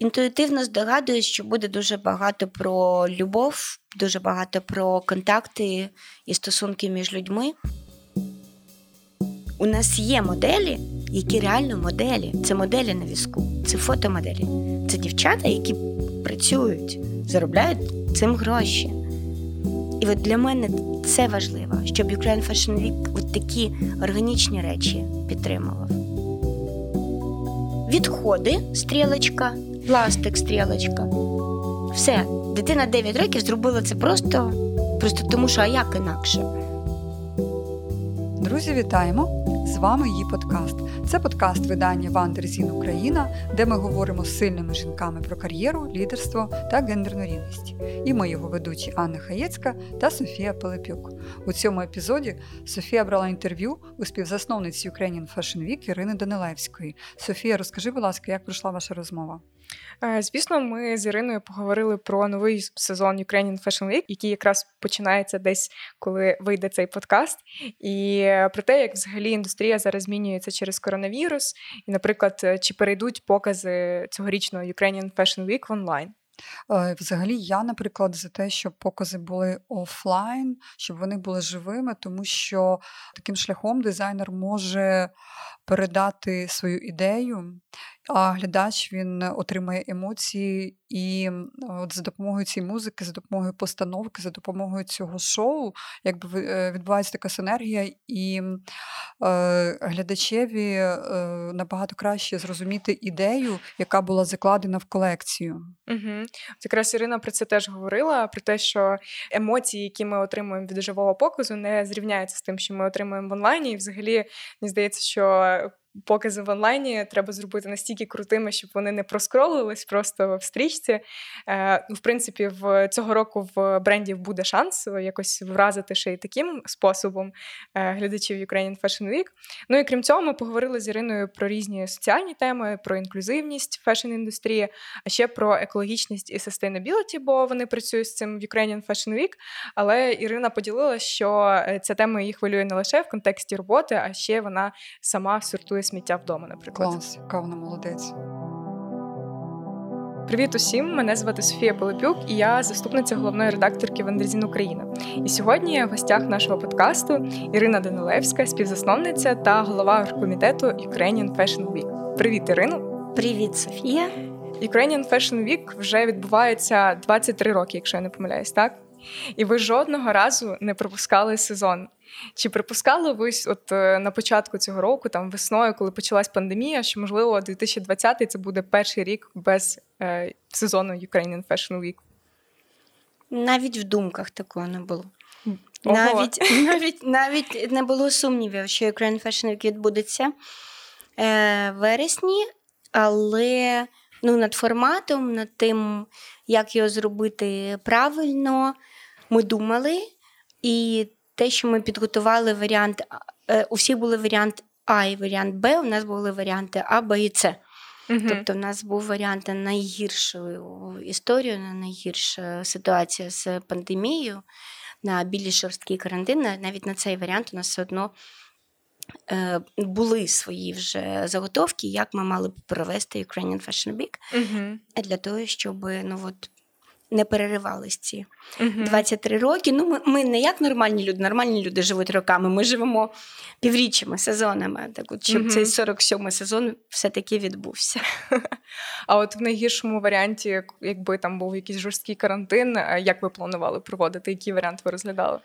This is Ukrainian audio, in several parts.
інтуїтивно здогадуюсь, що буде дуже багато про любов, дуже багато про контакти і стосунки між людьми. У нас є моделі, які реально моделі. Це моделі на візку, це фотомоделі. Це дівчата, які працюють, заробляють цим гроші. І от для мене це важливо, щоб Ukraine Fashion Week от такі органічні речі підтримував. Відходи, стрілочка, пластик, стрілочка. Все, дитина 9 років зробила це просто, просто тому, що а як інакше. Друзі, вітаємо! З вами її подкаст. Це подкаст видання Вандерзін Україна, де ми говоримо з сильними жінками про кар'єру, лідерство та гендерну рівність. І ми його ведучі Анна Хаєцька та Софія Пилипюк. У цьому епізоді Софія брала інтерв'ю у співзасновниці Ukrainian Fashion Week Ірини Данилевської. Софія, розкажи, будь ласка, як пройшла ваша розмова? Е, звісно, ми з Іриною поговорили про новий сезон Ukrainian Fashion Week, який якраз починається десь, коли вийде цей подкаст, і про те, як взагалі індустрія зараз змінюється через коронавірус, і, наприклад, чи перейдуть покази цьогорічного Ukrainian Fashion Week в онлайн. Е, взагалі, я, наприклад, за те, щоб покази були офлайн, щоб вони були живими, тому що таким шляхом дизайнер може передати свою ідею, а глядач він отримає емоції, і от за допомогою цієї музики, за допомогою постановки, за допомогою цього шоу, якби е, відбувається така синергія, і е, глядачеві е, набагато краще зрозуміти ідею, яка була закладена в колекцію. Угу. Якраз Ірина про це теж говорила: про те, що емоції, які ми отримуємо від живого показу, не зрівняються з тим, що ми отримуємо в онлайні. І взагалі мені здається, що покази в онлайні треба зробити настільки крутими, щоб вони не проскролились просто в стрічці. Е, ну, В принципі, в цього року в брендів буде шанс якось вразити ще й таким способом е, глядачів Ukrainian Fashion Week. Ну і крім цього, ми поговорили з Іриною про різні соціальні теми, про інклюзивність фешн-індустрії, а ще про екологічність і sustainability, бо вони працюють з цим в Ukrainian Fashion Week. Але Ірина поділила, що е, ця тема її хвилює не лише в контексті роботи, а ще вона сама сортує сортує сміття вдома, наприклад. Клас, яка вона молодець. Привіт усім! Мене звати Софія Пилипюк, і я заступниця головної редакторки Вандерзін Україна. І сьогодні я в гостях нашого подкасту Ірина Данилевська, співзасновниця та голова комітету Ukrainian Fashion Week. Привіт, Ірино! Привіт, Софія! Ukrainian Fashion Week вже відбувається 23 роки, якщо я не помиляюсь, так? І ви жодного разу не пропускали сезон. Чи припускали ви от е, на початку цього року, там весною, коли почалась пандемія, що можливо 2020-й це буде перший рік без е, сезону Ukrainian Fashion Week? Навіть в думках такого не було. Навіть навіть, навіть не було сумнівів, що Ukrainian Fashion Week відбудеться е, вересні, але ну, над форматом, над тим, як його зробити правильно, ми думали. І те, що ми підготували варіант, е, у всіх були варіант А і варіант Б, у нас були варіанти А, Б і С. Угу. Тобто, в нас був варіант на найгіршу історію, на найгірша ситуація з пандемією, на більш жорсткий карантин. Навіть на цей варіант у нас все одно е, були свої вже заготовки, як ми мали б провести Ukrainian Fashion Week, угу. для того, щоб ну, от, не переривались ці uh 23 роки. Ну, ми ми не як нормальні люди, нормальні люди живуть роками. Ми живемо півріччями, сезонами. Так от, щоб uh цей 47-й сезон все-таки відбувся. А от в найгіршому варіанті, якби там був якийсь жорсткий карантин, як ви планували проводити? Який варіант ви розглядали?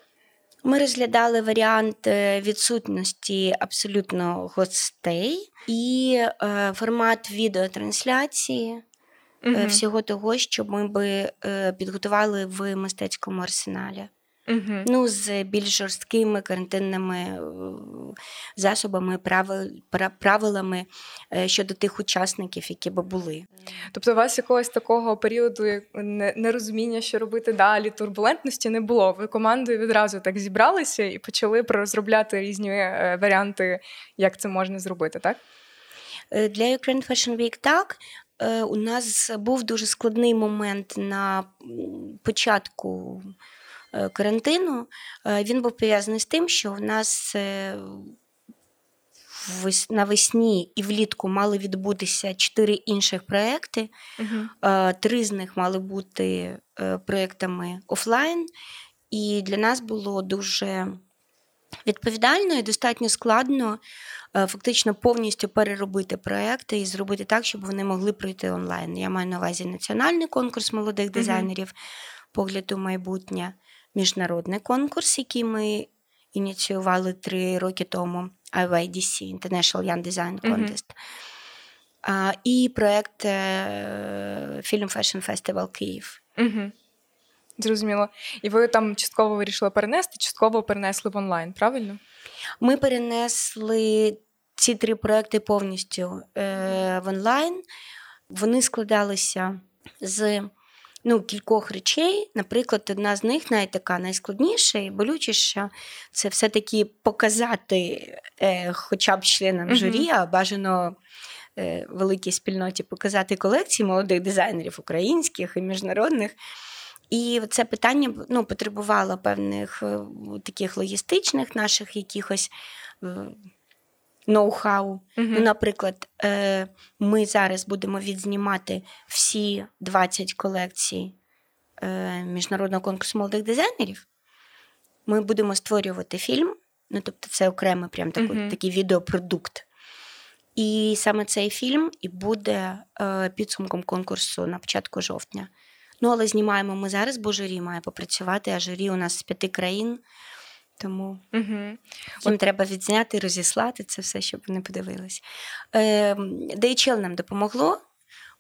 Ми розглядали варіант е, відсутності абсолютно гостей і е, формат відеотрансляції угу. всього того, що ми би е, підготували в мистецькому арсеналі. Угу. Ну, з більш жорсткими карантинними е, засобами, правилами щодо тих учасників, які би були. Тобто, у вас якогось такого періоду нерозуміння, що робити далі, турбулентності не було. Ви командою відразу так зібралися і почали розробляти різні варіанти, як це можна зробити, так? Для Ukraine Fashion Week так, у нас був дуже складний момент на початку е, карантину. Е, він був пов'язаний з тим, що в нас навесні і влітку мали відбутися чотири інших проекти. Uh-huh. Три з них мали бути е, проектами офлайн, і для нас було дуже відповідально і достатньо складно е, фактично повністю переробити проекти і зробити так, щоб вони могли пройти онлайн. Я маю на увазі національний конкурс молодих дизайнерів, uh-huh. погляд у майбутнє, міжнародний конкурс, який ми ініціювали три роки тому. IYDC, International Young Design Contest. Mm-hmm. І проєкт Film Fashion Festival Київ. Mm-hmm. Зрозуміло. І ви там частково вирішили перенести, частково перенесли в онлайн, правильно? Ми перенесли ці три проекти повністю е, в онлайн. Вони складалися з ну, кількох речей. Наприклад, одна з них навіть така найскладніша і болючіша це все-таки показати е, хоча б членам журі, а бажано е, великій спільноті показати колекції молодих дизайнерів українських і міжнародних. І це питання ну, потребувало певних е, таких логістичних наших якихось е, ноу-хау. Ну, Наприклад, е, ми зараз будемо відзнімати всі 20 колекцій міжнародного конкурсу молодих дизайнерів. Ми будемо створювати фільм, ну тобто, це окремий прям такий, uh-huh. такий відеопродукт. І саме цей фільм і буде е, підсумком конкурсу на початку жовтня. Ну, але знімаємо ми зараз, бо журі має попрацювати, а журі у нас з п'яти країн. Тому угу. їм От... треба відзняти, розіслати це все, щоб вони подивились. Е, DHL нам допомогло.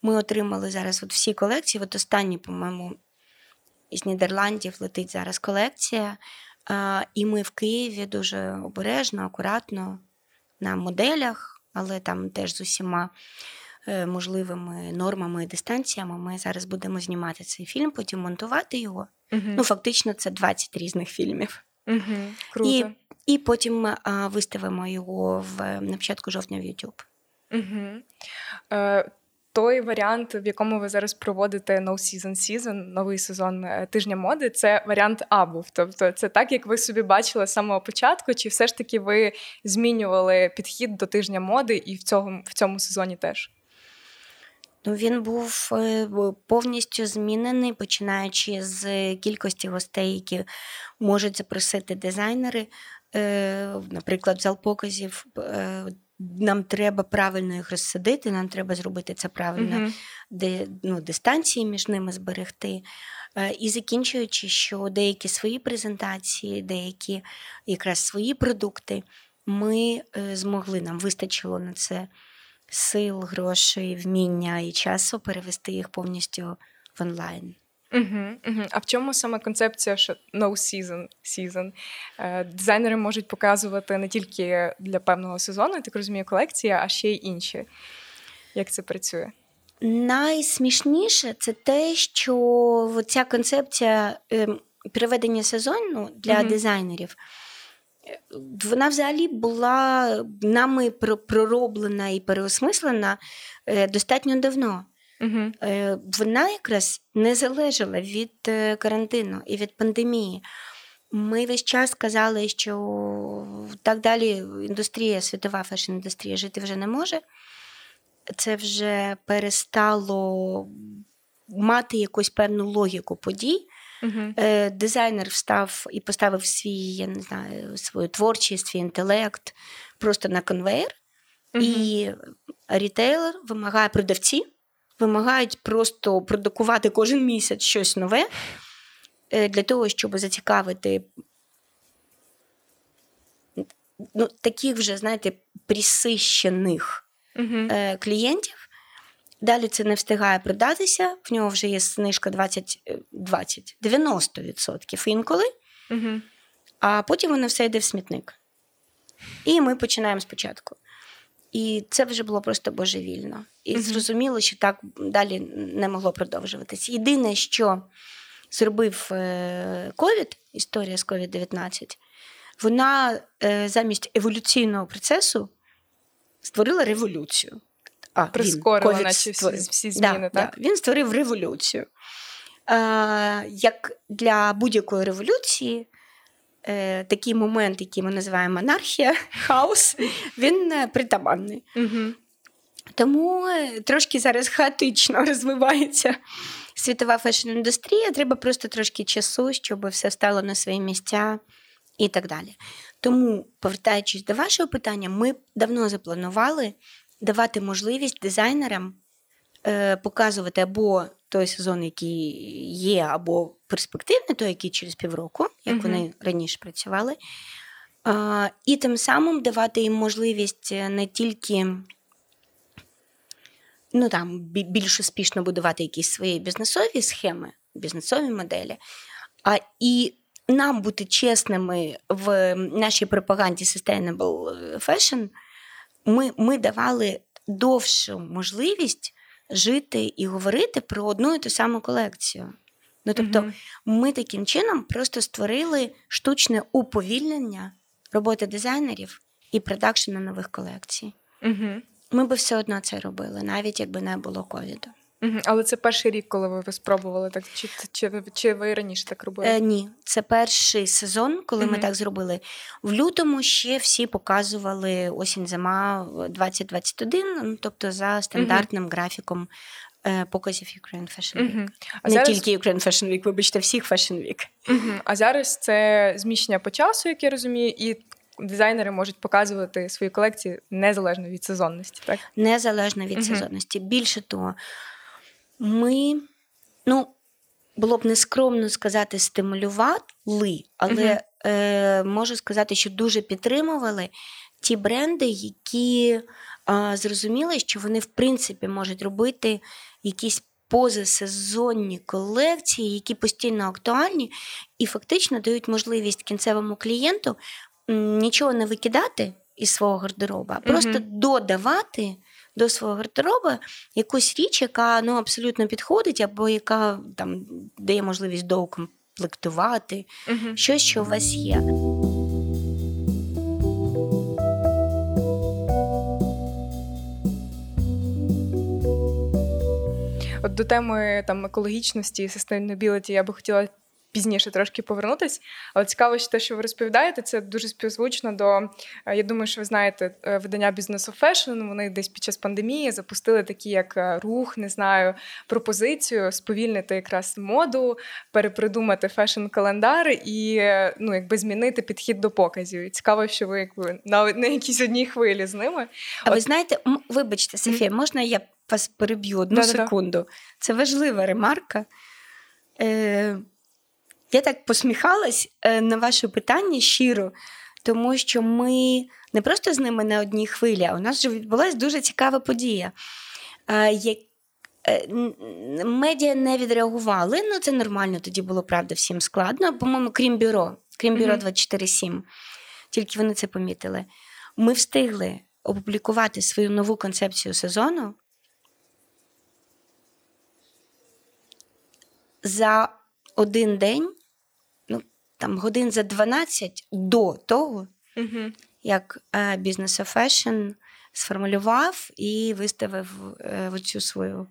Ми отримали зараз от всі колекції. От останні, по-моєму, із Нідерландів летить зараз колекція. Е, і ми в Києві дуже обережно, акуратно на моделях, але там теж з усіма можливими нормами і дистанціями. Ми зараз будемо знімати цей фільм, потім монтувати його. Угу. Ну, фактично, це 20 різних фільмів. Угу, круто. І і потім а, виставимо його в на початку жовтня в YouTube. Угу. Е, той варіант, в якому ви зараз проводите No Season Season, новий сезон е, тижня моди, це варіант А був. Тобто, це так, як ви собі бачили з самого початку, чи все ж таки ви змінювали підхід до тижня моди і в цьому, в цьому сезоні теж? Ну, Він був е, повністю змінений, починаючи з кількості гостей, які можуть запросити дизайнери. Е, наприклад, в зал показів е, нам треба правильно їх розсадити, нам треба зробити це правильно, uh-huh. де ну, дистанції між ними зберегти. І закінчуючи, що деякі свої презентації, деякі якраз свої продукти, ми змогли, нам вистачило на це сил, грошей, вміння і часу перевести їх повністю в онлайн. Угу, угу. А в чому саме концепція що no season season? Е, дизайнери можуть показувати не тільки для певного сезону, я так розумію, колекції, а ще й інші. Як це працює? Найсмішніше це те, що ця концепція е, приведення сезону для mm дизайнерів вона взагалі була нами пророблена і переосмислена е, достатньо давно. Угу. Вона якраз не залежала від е, карантину і від пандемії. Ми весь час казали, що так далі індустрія, світова фешн-індустрія жити вже не може. Це вже перестало мати якусь певну логіку подій. Uh-huh. Дизайнер встав і поставив свій, я не знаю, свою творчість, свій інтелект просто на конвейер, uh-huh. і рітейлер вимагає продавці, вимагають просто продукувати кожен місяць щось нове е, для того, щоб зацікавити ну, таких вже, знаєте, присищених uh-huh. клієнтів. Далі це не встигає продатися, в нього вже є знижка 20, 20 90% інколи, угу. а потім воно все йде в смітник. І ми починаємо спочатку. І це вже було просто божевільно. І угу. зрозуміло, що так далі не могло продовжуватися. Єдине, що зробив е, ковід, історія з COVID-19, вона е, замість еволюційного процесу створила революцію. А, Прискорила, він, наче всі, всі зміни, да, так? Да, він створив революцію. Е, Як для будь-якої революції, е, такий момент, який ми називаємо анархія, хаос, він е, притаманний. Угу. Тому е, трошки зараз хаотично розвивається світова фешн-індустрія. Треба просто трошки часу, щоб все стало на свої місця і так далі. Тому, повертаючись до вашого питання, ми давно запланували давати можливість дизайнерам е, показувати або той сезон, який є, або перспективний, той, який через півроку, як uh вони раніше працювали. Е, і тим самим давати їм можливість не тільки ну там більш успішно будувати якісь свої бізнесові схеми, бізнесові моделі, а і нам бути чесними в нашій пропаганді Sustainable Fashion, ми, ми давали довшу можливість жити і говорити про одну і ту саму колекцію. Ну, тобто, mm-hmm. ми таким чином просто створили штучне уповільнення роботи дизайнерів і продакшену нових колекцій. Mm-hmm. Ми би все одно це робили, навіть якби не було ковіду. Угу. Але це перший рік, коли ви спробували так, чи чи, чи ви раніше так робили? Е, Ні, це перший сезон, коли угу. ми так зробили. В лютому ще всі показували осінь зима 2021, ну, тобто за стандартним угу. графіком е, показів Ukraine Fashion Week. Угу. А Не зараз... тільки Ukraine Fashion Week, вибачте, всіх Fashion Week. Угу. А зараз це зміщення по часу, як я розумію, і дизайнери можуть показувати свої колекції незалежно від сезонності, так? Незалежно від uh сезонності. Більше того, ми, ну, було б нескромно сказати, стимулювали, але uh е, можу сказати, що дуже підтримували ті бренди, які е, зрозуміли, що вони, в принципі, можуть робити якісь. Позасезонні колекції, які постійно актуальні, і фактично дають можливість кінцевому клієнту нічого не викидати із свого гардероба, а просто mm додавати до свого гардероба якусь річ, яка ну, абсолютно підходить, або яка там дає можливість доукомплектувати mm щось, що у вас є. От до теми там екологічності і sustainability я би хотіла пізніше трошки повернутись. Але цікаво, що те, що ви розповідаєте, це дуже співзвучно до. Е, я думаю, що ви знаєте е, видання of Fashion, Вони десь під час пандемії запустили такі, як е, рух, не знаю, пропозицію сповільнити якраз моду, перепридумати фешн-календар і ну, якби змінити підхід до показів. І Цікаво, що ви якби на, на якійсь одній хвилі з ними. А От... ви знаєте, вибачте, Софія, mm-hmm. можна я вас переб'ю одну Да-да-да. секунду? Це важлива ремарка. Е, я так посміхалась е, на ваше питання щиро, тому що ми не просто з ними на одній хвилі, а у нас вже відбулася дуже цікава подія. Е, медіа не відреагували, ну це нормально, тоді було правда всім складно. По-моєму, крім бюро, крім бюро 24-7, тільки вони це помітили. Ми встигли опублікувати свою нову концепцію сезону за один день ну там годин за 12 до того, uh як Business Fashion сформулював і виставив е, оцю свою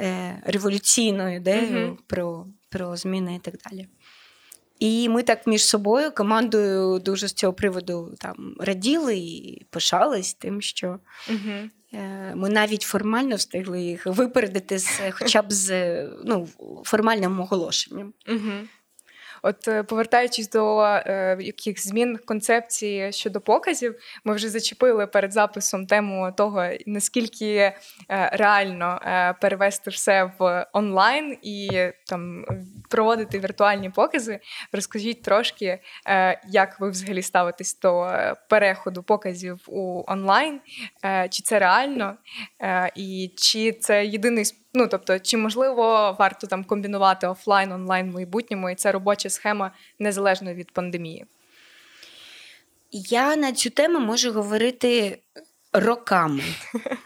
е, революційну ідею uh про, про зміни і так далі. І ми так між собою, командою, дуже з цього приводу там раділи і пишались тим, що uh ми навіть формально встигли їх випередити з хоча б з ну, формальним оголошенням. uh От е, повертаючись до е, яких змін концепції щодо показів, ми вже зачепили перед записом тему того, наскільки е, реально е, перевести все в онлайн і там проводити віртуальні покази. Розкажіть трошки, е, як ви взагалі ставитесь до переходу показів у онлайн, е, чи це реально, і чи це єдиний Ну тобто, чи можливо варто там комбінувати офлайн, онлайн в майбутньому, і це робоча схема незалежно від пандемії? Я на цю тему можу говорити роками.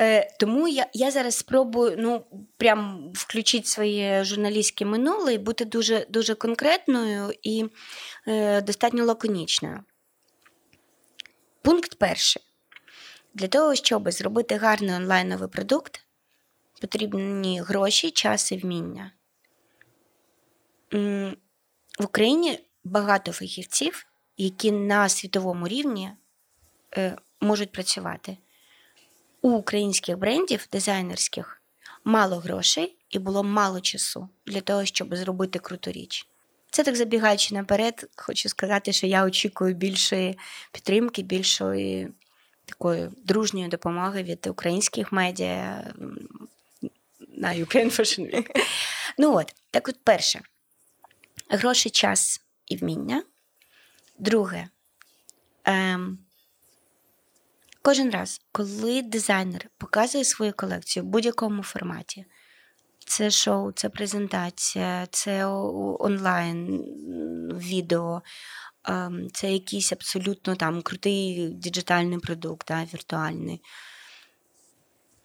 Е, Тому я я зараз спробую ну, прям включити своє журналістське минуле і бути дуже дуже конкретною і е, достатньо лаконічною. Пункт перший. Для того, щоб зробити гарний онлайновий продукт, потрібні гроші, час і вміння. В Україні багато фахівців, які на світовому рівні е, можуть працювати. У українських брендів дизайнерських мало грошей і було мало часу для того, щоб зробити круту річ. Це так забігаючи наперед, хочу сказати, що я очікую більшої підтримки, більшої такої дружньої допомоги від українських медіа на Ukraine Fashion Week. Ну от, так от перше, гроші, час і вміння. Друге, ем, кожен раз, коли дизайнер показує свою колекцію в будь-якому форматі, це шоу, це презентація, це онлайн відео, ем, це якийсь абсолютно там крутий діджитальний продукт, да, віртуальний.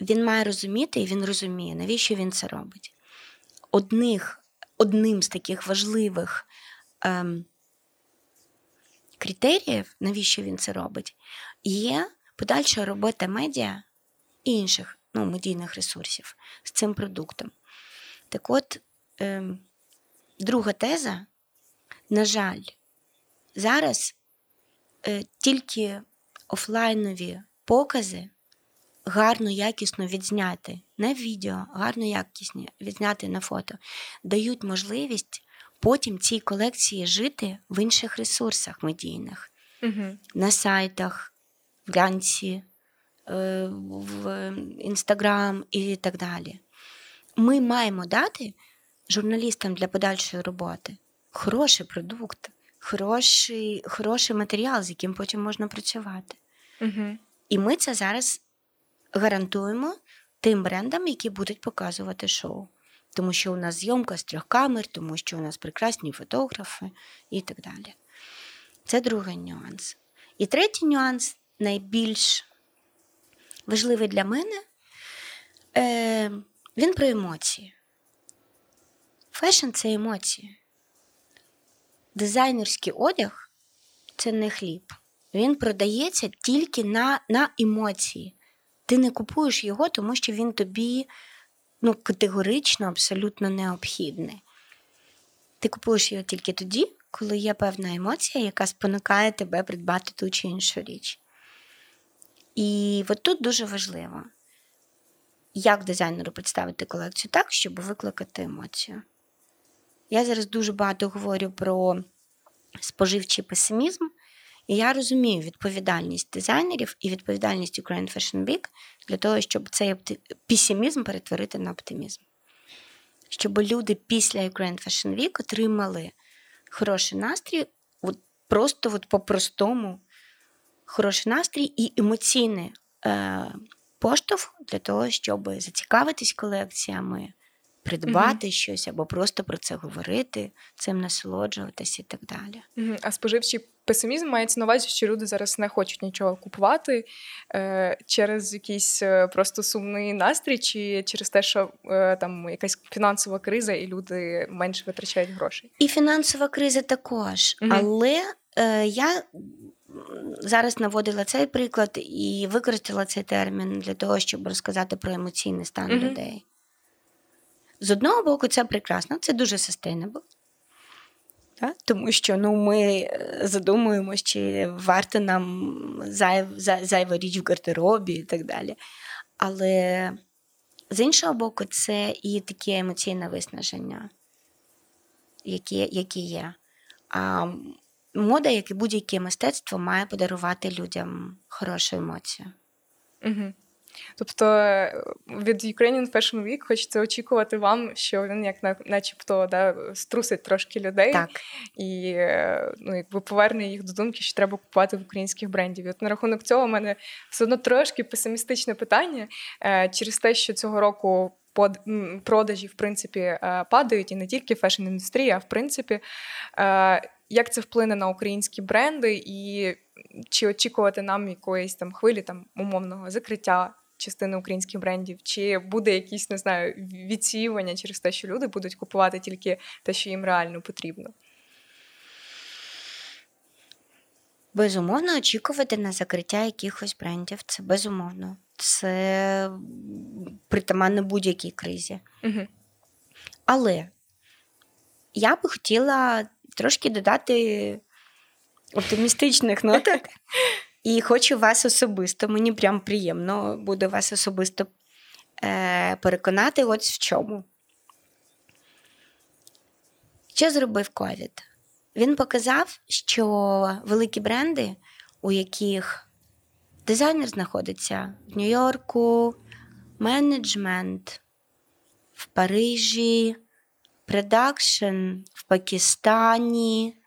Він має розуміти, і він розуміє, навіщо він це робить. Одних, Одним з таких важливих ем, критеріїв, навіщо він це робить, є подальша робота медіа і інших ну, медійних ресурсів з цим продуктом. Так от, е, друга теза, на жаль, зараз е, тільки офлайнові покази гарно, якісно відзняти на відео, гарно якісно відзняти на фото, дають можливість потім цій колекції жити в інших ресурсах медійних, угу. на сайтах, в глянці, е, в інстаграм і так далі ми маємо дати журналістам для подальшої роботи хороший продукт, хороший хороший матеріал, з яким потім можна працювати. Угу. І ми це зараз гарантуємо тим брендам, які будуть показувати шоу. Тому що у нас зйомка з трьох камер, тому що у нас прекрасні фотографи і так далі. Це другий нюанс. І третій нюанс найбільш важливий для мене. Е, він про емоції. Фешн це емоції. Дизайнерський одяг це не хліб. Він продається тільки на на емоції. Ти не купуєш його, тому що він тобі ну, категорично, абсолютно необхідний. Ти купуєш його тільки тоді, коли є певна емоція, яка спонукає тебе придбати ту чи іншу річ. І от тут дуже важливо як дизайнеру представити колекцію так, щоб викликати емоцію. Я зараз дуже багато говорю про споживчий песимізм, і я розумію відповідальність дизайнерів і відповідальність Ukraine Fashion Week для того, щоб цей песимізм перетворити на оптимізм. Щоб люди після Ukraine Fashion Week отримали хороший настрій, от просто от по-простому хороший настрій і емоційний е, поштовх для того, щоб зацікавитись колекціями, придбати mm щось або просто про це говорити, цим насолоджуватись і так далі. mm А споживчий песимізм мається на увазі, що люди зараз не хочуть нічого купувати е, через якийсь е, просто сумний настрій, чи через те, що е, там якась фінансова криза, і люди менше витрачають грошей. І фінансова криза також, mm але е, я зараз наводила цей приклад і використала цей термін для того, щоб розказати про емоційний стан mm-hmm. людей. З одного боку, це прекрасно, це дуже sustainable. Так? Тому що ну, ми е, задумуємося, чи варто нам зайв, зайва річ в гардеробі і так далі. Але з іншого боку, це і таке емоційне виснаження, які, які є. А мода, як і будь-яке мистецтво, має подарувати людям хорошу емоцію. Угу. Тобто від Ukrainian Fashion Week хочеться очікувати вам, що він як начебто да, струсить трошки людей так. і ну, якби поверне їх до думки, що треба купувати в українських брендів. І От на рахунок цього в мене все одно трошки песимістичне питання е, через те, що цього року продажі в принципі е, падають і не тільки фешн-індустрія, а в принципі. Е, як це вплине на українські бренди, і чи очікувати нам якоїсь там хвилі там умовного закриття частини українських брендів, чи буде якісь, не знаю, відсіювання через те, що люди будуть купувати тільки те, що їм реально потрібно? Безумовно, очікувати на закриття якихось брендів. Це безумовно. Це притаманно будь-якій кризі. Угу. Але я би хотіла трошки додати оптимістичних ноток. І хочу вас особисто, мені прям приємно буде вас особисто е, переконати ось в чому. Що зробив ковід? Він показав, що великі бренди, у яких дизайнер знаходиться в Нью-Йорку, менеджмент в Парижі, продакшн в Пакистані,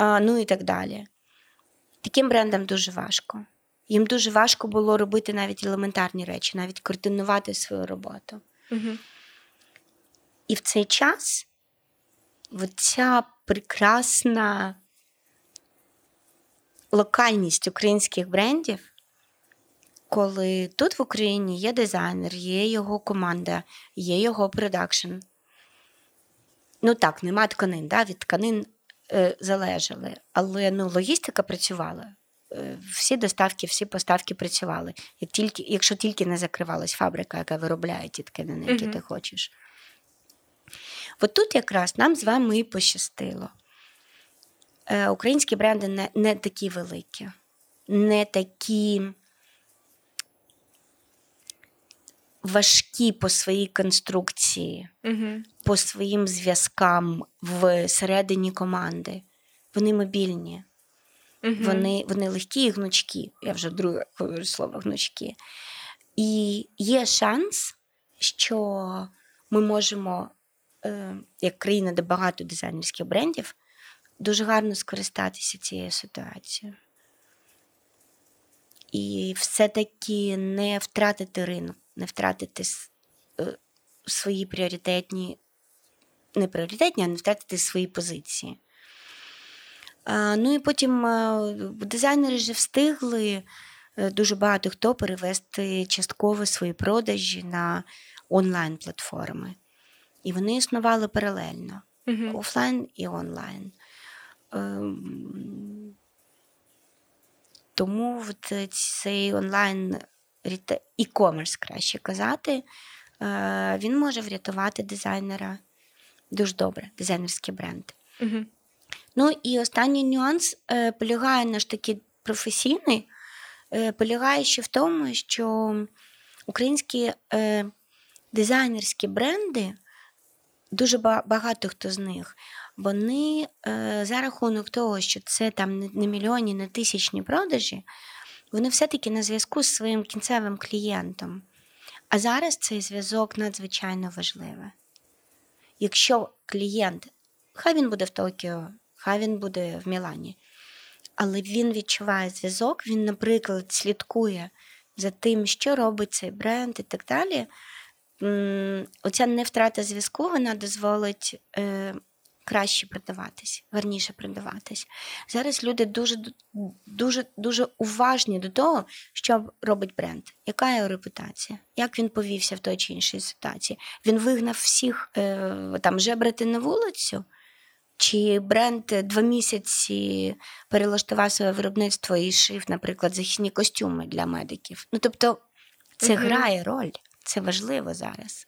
ну і так далі. Таким брендам дуже важко. Їм дуже важко було робити навіть елементарні речі, навіть координувати свою роботу. Угу. І в цей час ця прекрасна локальність українських брендів, коли тут в Україні є дизайнер, є його команда, є його продакшн. Ну так, нема тканин, да? від тканин залежали, але ну, логістика працювала. Е, всі доставки, всі поставки працювали. Як тільки, Якщо тільки не закривалась фабрика, яка виробляє ті тканини, які uh-huh. ти хочеш. От тут якраз нам з вами і пощастило. Е, Українські бренди не, не такі великі, не такі важкі по своїй конструкції, uh-huh. по своїм зв'язкам всередині команди. Вони мобільні. Uh-huh. Вони вони легкі і гнучкі. Я вже друге говорю слово гнучкі. І є шанс, що ми можемо, е, як країна, де багато дизайнерських брендів, дуже гарно скористатися цією ситуацією. І все-таки не втратити ринок, не втратити е, свої пріоритетні, не пріоритетні, а не втратити свої позиції. Ну і потім дизайнери вже встигли е, дуже багато хто перевести частково свої продажі на онлайн-платформи. І вони існували паралельно: uh офлайн і онлайн. Ем, тому цей онлайн e-commerce, краще казати, е, він може врятувати дизайнера. Дуже добре, дизайнерський бренд. uh Ну і останній нюанс е, полягає наш такий професійний, е, полягає ще в тому, що українські дизайнерські бренди, дуже багато хто з них, вони за рахунок того, що це там не мільйонні, не тисячні продажі, вони все-таки на зв'язку з своїм кінцевим клієнтом. А зараз цей зв'язок надзвичайно важливий. Якщо клієнт, хай він буде в Токіо, хай він буде в Мілані. Але він відчуває зв'язок, він, наприклад, слідкує за тим, що робить цей бренд і так далі. Оця не втрата зв'язку вона дозволить е, краще продаватись, гарніше продаватись. Зараз люди дуже дуже, дуже уважні до того, що робить бренд, яка його репутація, як він повівся в той чи іншій ситуації. Він вигнав всіх е, там жебрати на вулицю. Чи бренд два місяці перелаштував своє виробництво і шив, наприклад, захисні костюми для медиків? Ну тобто це uh грає роль, це важливо зараз.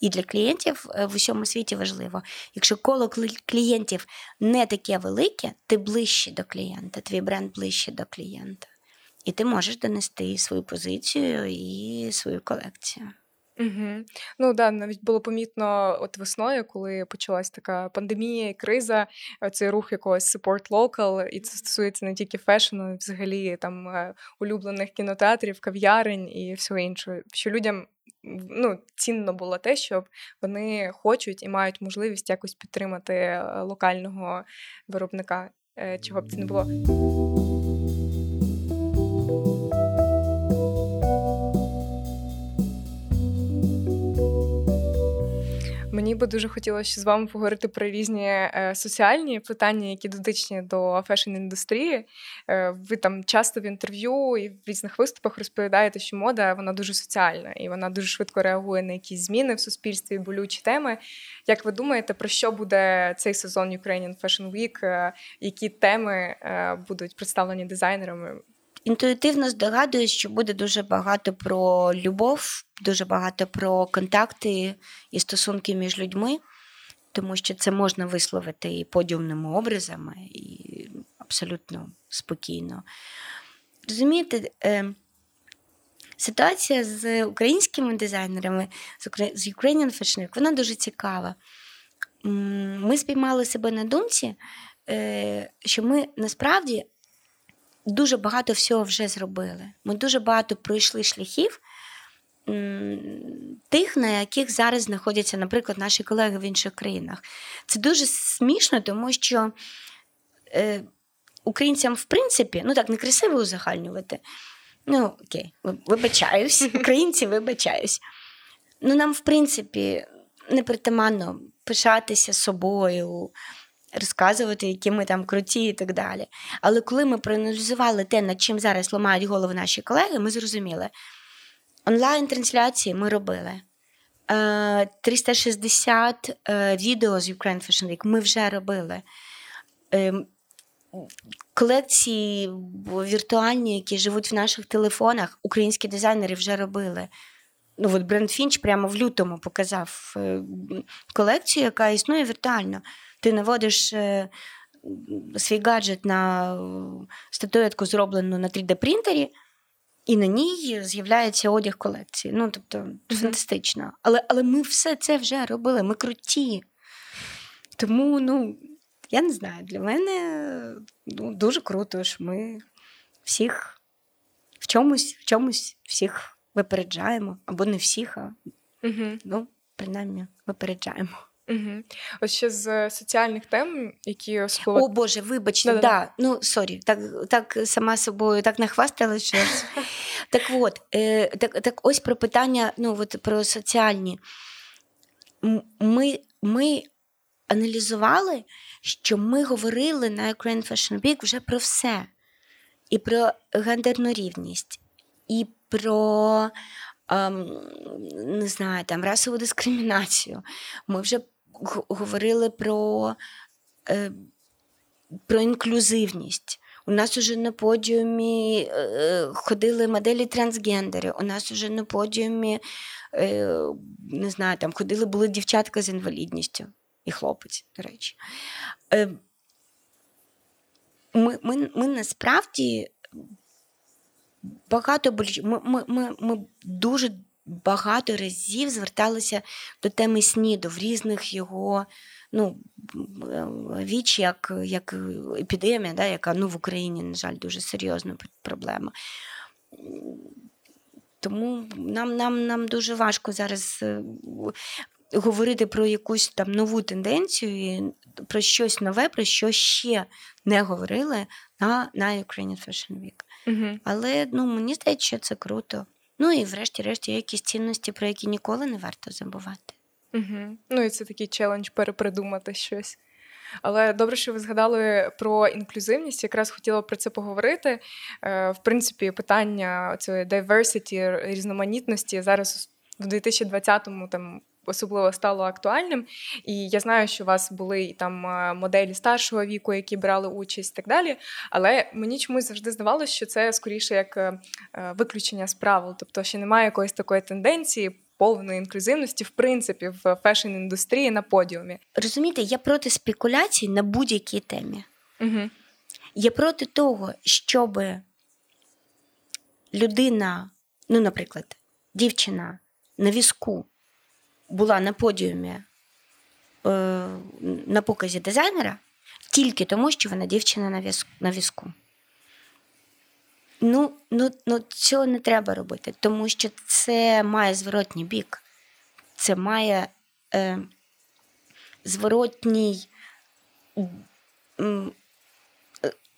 І для клієнтів е, в усьому світі важливо. Якщо коло клієнтів не таке велике, ти ближче до клієнта, твій бренд ближче до клієнта. І ти можеш донести свою позицію і свою колекцію. Угу. Ну да, навіть було помітно от весною, коли почалась така пандемія і криза, цей рух якогось support local, і це стосується не тільки фешену, взагалі там е, улюблених кінотеатрів, кав'ярень і всього іншого. Що людям ну, цінно було те, що вони хочуть і мають можливість якось підтримати е, локального виробника, е, чого б це не було. Би дуже хотілося з вами поговорити про різні е, соціальні питання, які дотичні до фешн-індустрії. Е, ви там часто в інтерв'ю і в різних виступах розповідаєте, що мода вона дуже соціальна і вона дуже швидко реагує на якісь зміни в суспільстві, болючі теми. Як ви думаєте, про що буде цей сезон Ukrainian Fashion Week? Е, які теми будуть представлені дизайнерами? Інтуїтивно здогадуюсь, що буде дуже багато про любов, дуже багато про контакти і стосунки між людьми, тому що це можна висловити і подіумними образами, і абсолютно спокійно. Розумієте, е, ситуація з українськими дизайнерами, з Ukrainian Fashion Week, вона дуже цікава. Ми спіймали себе на думці, е, що ми насправді дуже багато всього вже зробили. Ми дуже багато пройшли шляхів. Тих, на яких зараз знаходяться, наприклад, наші колеги в інших країнах. Це дуже смішно, тому що е, українцям, в принципі, ну так, не красиво узагальнювати. Ну, окей, вибачаюсь, українці вибачаюсь. Ну, нам, в принципі, непритаманно пишатися собою, розказувати, які ми там круті і так далі. Але коли ми проаналізували те, над чим зараз ламають голови наші колеги, ми зрозуміли. Онлайн-трансляції ми робили. 360 е, е, відео з Ukraine Fashion Week ми вже робили. Ем, колекції віртуальні, які живуть в наших телефонах, українські дизайнери вже робили. Ну, от Бренд Фінч прямо в лютому показав е, колекцію, яка існує віртуально. Ти наводиш свій гаджет на статуетку, зроблену на 3D-принтері і на ній з'являється одяг колекції. Ну, тобто, mm-hmm. фантастично. Але але ми все це вже робили, ми круті. Тому, ну, я не знаю, для мене ну, дуже круто, що ми всіх в чомусь в чомусь всіх випереджаємо, або не всіх, а mm-hmm. ну, принаймні, випереджаємо. Угу. Ось ще з соціальних тем, які особливо... О Боже, вибачте, да, да. ну sorry, так так сама собою так нахвастала, що так от, е, так так ось про питання, ну от про соціальні. Ми, Ми аналізували, що ми говорили на Ukraine Fashion Week вже про все. І про гендерну рівність, і про. Ем, не знаю, там расову дискримінацію. Ми вже говорили про е, про інклюзивність. У нас уже на подіумі е, ходили моделі трансгендери, у нас уже на подіумі е, не знаю, там ходили були дівчатка з інвалідністю і хлопець, до речі. Е, ми, ми, ми насправді багато ми, ми, ми, ми дуже багато разів зверталися до теми СНІДу в різних його ну, віч, як як епідемія, да, яка ну, в Україні, на жаль, дуже серйозна проблема. Тому нам нам, нам дуже важко зараз е, говорити про якусь там нову тенденцію, і про щось нове, про що ще не говорили на на Ukrainian Fashion Week. Угу. Але ну, мені здається, що це круто. Ну і врешті-решт є якісь цінності, про які ніколи не варто забувати. Угу. Ну і це такий челендж перепридумати щось. Але добре, що ви згадали про інклюзивність, якраз хотіла про це поговорити. Е, в принципі, питання цієї diversity, різноманітності зараз в 2020-му там особливо стало актуальним. І я знаю, що у вас були і там е, моделі старшого віку, які брали участь і так далі. Але мені чомусь завжди здавалося, що це скоріше як е, е, виключення з правил, тобто ще немає якоїсь такої тенденції. Повної інклюзивності, в принципі, в фешн-індустрії на подіумі. Розумієте, я проти спекуляцій на будь-якій темі. Угу. Я проти того, щоб людина, ну, наприклад, дівчина на візку була на подіумі е, на показі дизайнера тільки тому, що вона дівчина на візку. Ну, ну, ну, цього не треба робити, тому що це має зворотній бік. Це має е, зворотній.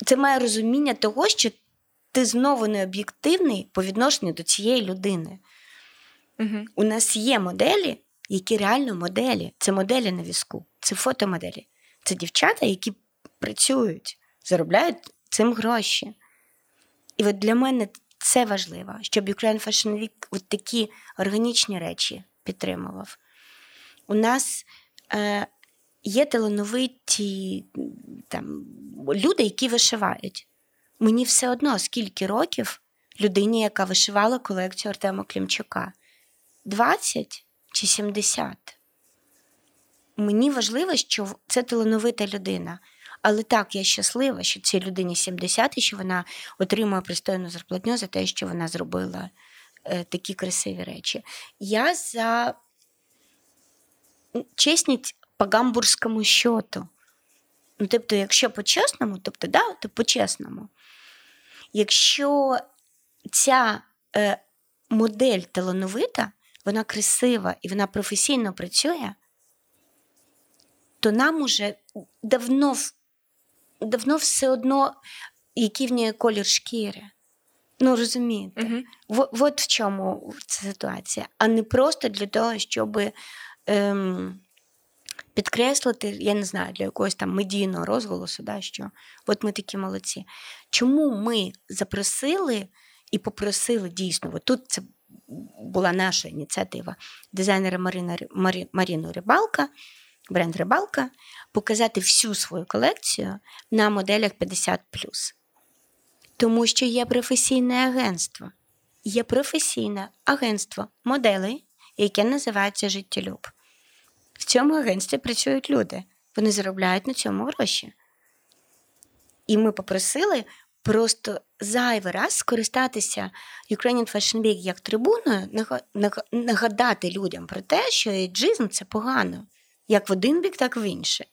Це має розуміння того, що ти знову не об'єктивний по відношенню до цієї людини. Угу. У нас є моделі, які реально моделі. Це моделі на візку, це фотомоделі. Це дівчата, які працюють, заробляють цим гроші. І от для мене це важливо, щоб Ukraine Fashion Week от такі органічні речі підтримував. У нас е, є талановиті там, люди, які вишивають. Мені все одно, скільки років людині, яка вишивала колекцію Артема Клімчука. 20 чи 70. мені важливо, що це талановита людина. Але так, я щаслива, що цій людині 70 і що вона отримує пристойну зарплатню за те, що вона зробила е, такі красиві речі. Я за чесність по гамбурзькому щоту. Ну, тобто, якщо по-чесному, тобто, да, то по-чесному. Якщо ця е, модель талановита, вона красива і вона професійно працює, то нам уже давно давно все одно, який в неї колір шкіри. Ну, розумієте? Uh-huh. В, от в чому ця ситуація, а не просто для того, щоб ем, підкреслити, я не знаю, для якогось там медійного розголосу, да, що от ми такі молодці. Чому ми запросили і попросили дійсно, от тут це була наша ініціатива дизайнера Марина, Марі, Маріну Рибалка, бренд Рибалка, показати всю свою колекцію на моделях 50. Тому що є професійне агентство. Є професійне агентство моделей, яке називається Життєлюб. В цьому агентстві працюють люди. Вони заробляють на цьому гроші. І ми попросили просто зайвий раз скористатися Ukrainian Fashion Week як трибуною, нагадати людям про те, що ейджизм – це погано, як в один бік, так і в інший.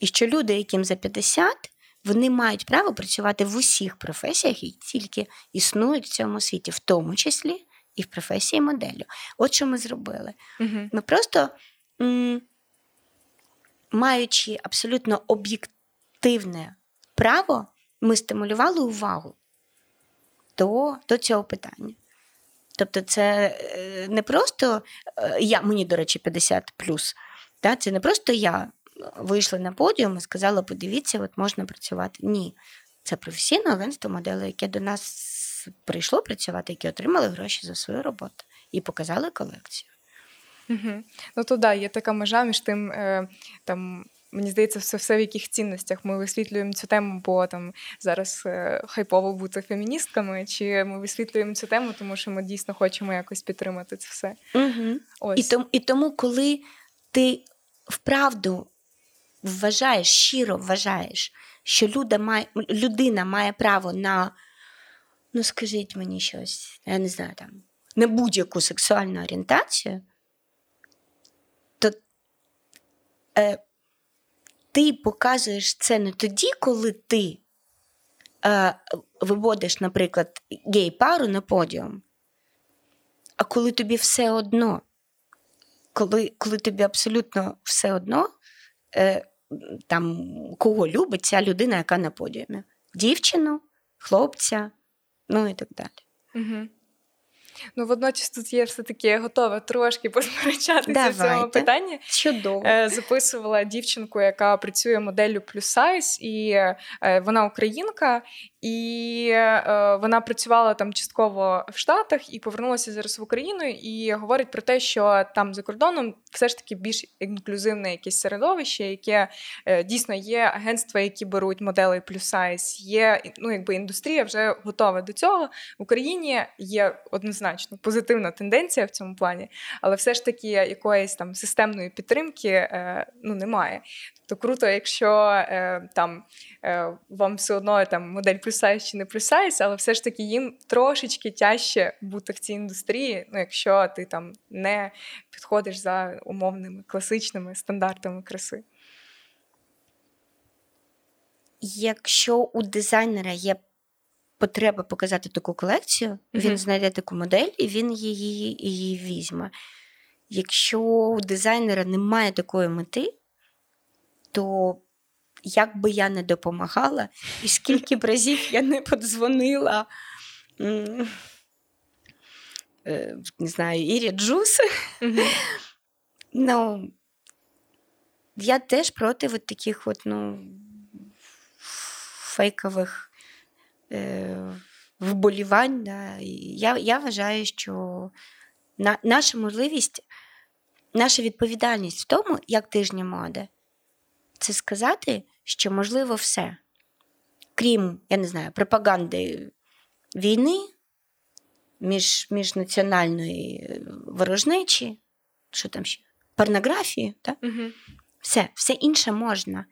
І що люди, яким за 50, вони мають право працювати в усіх професіях, які тільки існують в цьому світі, в тому числі і в професії моделю. От що ми зробили. Угу. Ми просто, м- маючи абсолютно об'єктивне право, ми стимулювали увагу до, до цього питання. Тобто, це е, не просто е, я, мені, до речі, 50 плюс. Це не просто я вийшла на подіум і сказала: подивіться, от можна працювати. Ні, це професійне агентство моделей, яке до нас прийшло працювати, які отримали гроші за свою роботу і показали колекцію. Угу. Ну то да, є така межа між тим е, там Мені здається, все все в яких цінностях ми висвітлюємо цю тему, бо там зараз е, хайпово бути феміністками, чи ми висвітлюємо цю тему, тому що ми дійсно хочемо якось підтримати це все. Угу. Ось. І, тому, і тому, коли ти вправду вважаєш, щиро вважаєш, що люда має, людина має право на, ну скажіть мені щось, я не знаю, там, на будь-яку сексуальну орієнтацію, то. Е, ти показуєш це не тоді, коли ти е, виводиш, наприклад, гей-пару на подіум, а коли тобі все одно, коли коли тобі абсолютно все одно, е, там, кого любить ця людина, яка на подіумі? Дівчину, хлопця, ну і так далі. Угу. Ну, водночас тут є все-таки готова трошки посперечатися в цьому питанні. Чудово. Е, записувала дівчинку, яка працює моделлю плюс сайз, і е, вона українка, і е, вона працювала там частково в Штатах і повернулася зараз в Україну і говорить про те, що там за кордоном все ж таки більш інклюзивне якесь середовище, яке дійсно є агентства, які беруть моделей плюс сайз, є ну, якби індустрія вже готова до цього. В Україні є однозначно позитивна тенденція в цьому плані, але все ж таки якоїсь там системної підтримки е, ну, немає то круто, якщо е, там е, вам все одно там модель плюсайз чи не плюсайз, але все ж таки їм трошечки тяжче бути в цій індустрії, ну якщо ти там не підходиш за умовними класичними стандартами краси. Якщо у дизайнера є потреба показати таку колекцію, mm-hmm. він знайде таку модель і він її, її візьме. Якщо у дизайнера немає такої мети, то як би я не допомагала, і скільки б разів я не подзвонила. Е, не знаю, Ірі Джус. Ну, я теж проти от таких от, ну, фейкових вболівань. Да. Я я вважаю, що на, наша можливість, наша відповідальність в тому, як тижні моди, це сказати, що можливо все. Крім, я не знаю, пропаганди війни, між, міжнаціональної ворожнечі, що там ще? порнографію. Так? Угу. Все, все інше можна.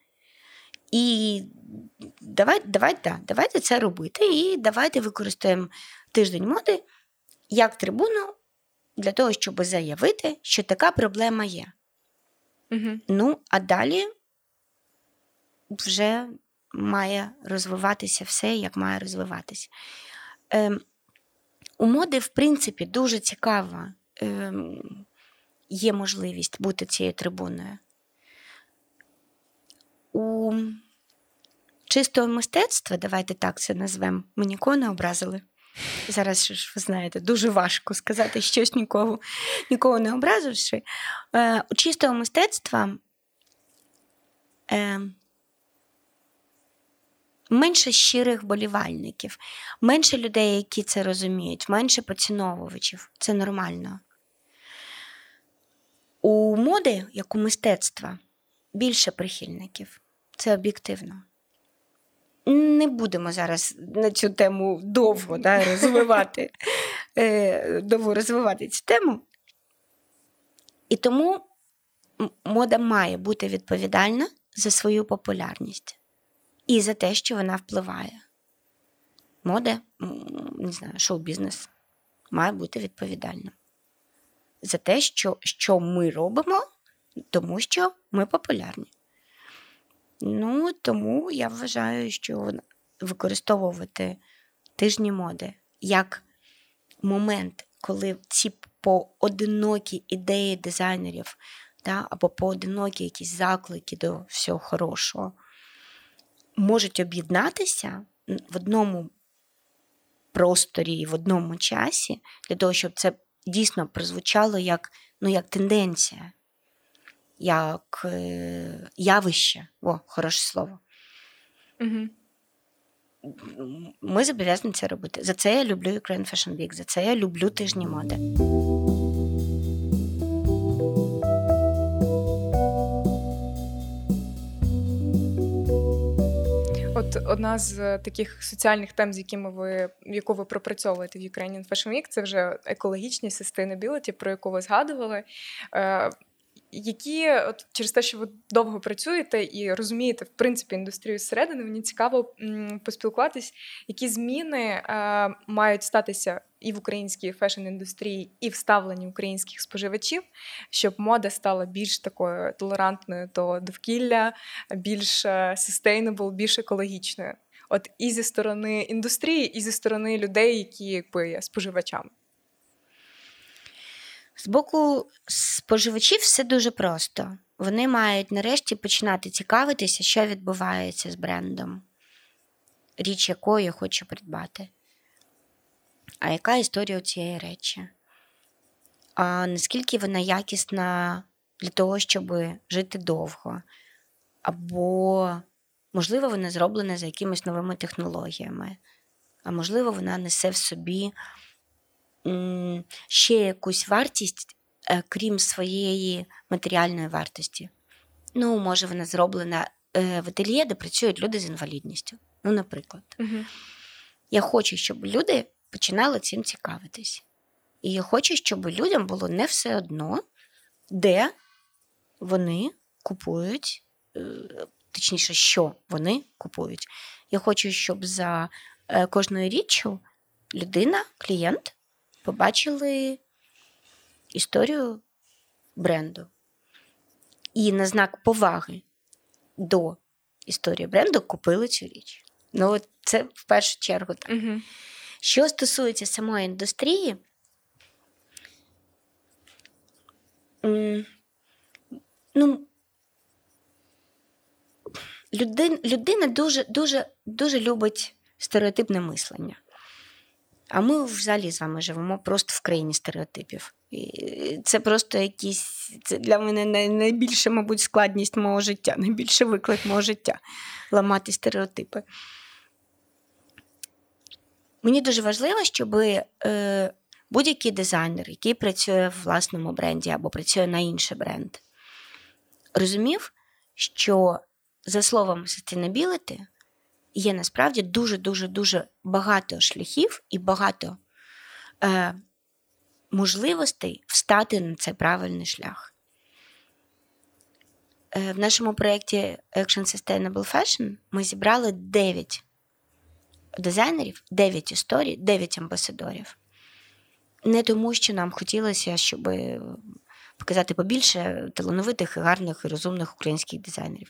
І давай, давай, да, давайте це робити. І давайте використаємо тиждень моди як трибуну для того, щоб заявити, що така проблема є. Угу. Ну, а далі вже має розвиватися все, як має розвиватися. Ем, у моди, в принципі, дуже цікава ем, є можливість бути цією трибуною. У чистого мистецтва, давайте так це назвемо, ми нікого не образили. Зараз ж ви знаєте, дуже важко сказати щось нікого, нікого не образивши. Е, У чистого мистецтва е, менше щирих болівальників, менше людей, які це розуміють, менше поціновувачів. Це нормально. У моди, як у мистецтва, більше прихильників. Це об'єктивно. Не будемо зараз на цю тему довго да, розвивати, е, довго розвивати цю тему. І тому мода має бути відповідальна за свою популярність і за те, що вона впливає. Мода, не знаю, шоу-бізнес має бути відповідальним за те, що, що ми робимо, тому що ми популярні. Ну, тому я вважаю, що використовувати тижні моди як момент, коли ці поодинокі ідеї дизайнерів, да, або поодинокі якісь заклики до всього хорошого, можуть об'єднатися в одному просторі і в одному часі, для того, щоб це дійсно прозвучало як, ну, як тенденція як е, явище. О, хороше слово. Угу. Ми зобов'язані це робити. За це я люблю Ukraine Fashion Week, за це я люблю тижні моди. От одна з таких соціальних тем, з якими ви яку ви пропрацьовуєте в Ukrainian Fashion Week, це вже екологічні sustainability, про яку ви згадували. Е, які от через те, що ви довго працюєте і розумієте в принципі індустрію зсередини, мені цікаво поспілкуватись, які зміни е, мають статися і в українській фешн-індустрії, і в ставленні українських споживачів, щоб мода стала більш такою толерантною до довкілля, більш sustainable, більш екологічною. От і зі сторони індустрії, і зі сторони людей, які якби є споживачами. З боку споживачів все дуже просто. Вони мають нарешті починати цікавитися, що відбувається з брендом, річ якої я хочу придбати. А яка історія у цієї речі? А Наскільки вона якісна для того, щоб жити довго? Або, можливо, вона зроблена за якимись новими технологіями, а можливо, вона несе в собі ще якусь вартість, е, крім своєї матеріальної вартості. Ну, може, вона зроблена е, в ательє, де працюють люди з інвалідністю. Ну, наприклад. Угу. Я хочу, щоб люди починали цим цікавитись. І я хочу, щоб людям було не все одно, де вони купують, е, точніше, що вони купують. Я хочу, щоб за кожною річчю людина, клієнт, побачили історію бренду. І на знак поваги до історії бренду купили цю річ. Ну, це в першу чергу так. Угу. Що стосується самої індустрії, ну, людина, людина дуже, дуже, дуже любить стереотипне мислення. А ми взагалі з вами живемо просто в країні стереотипів. І Це просто якісь це для мене найбільша, мабуть, складність мого життя, найбільший виклик мого життя ламати стереотипи. Мені дуже важливо, щоб е, будь-який дизайнер, який працює в власному бренді або працює на інший бренд, розумів, що за словом sustainability є насправді дуже-дуже дуже багато шляхів і багато е, можливостей встати на цей правильний шлях. в нашому проєкті Action Sustainable Fashion ми зібрали 9 дизайнерів, 9 історій, 9 амбасадорів. Не тому, що нам хотілося, щоб показати побільше талановитих, гарних і розумних українських дизайнерів.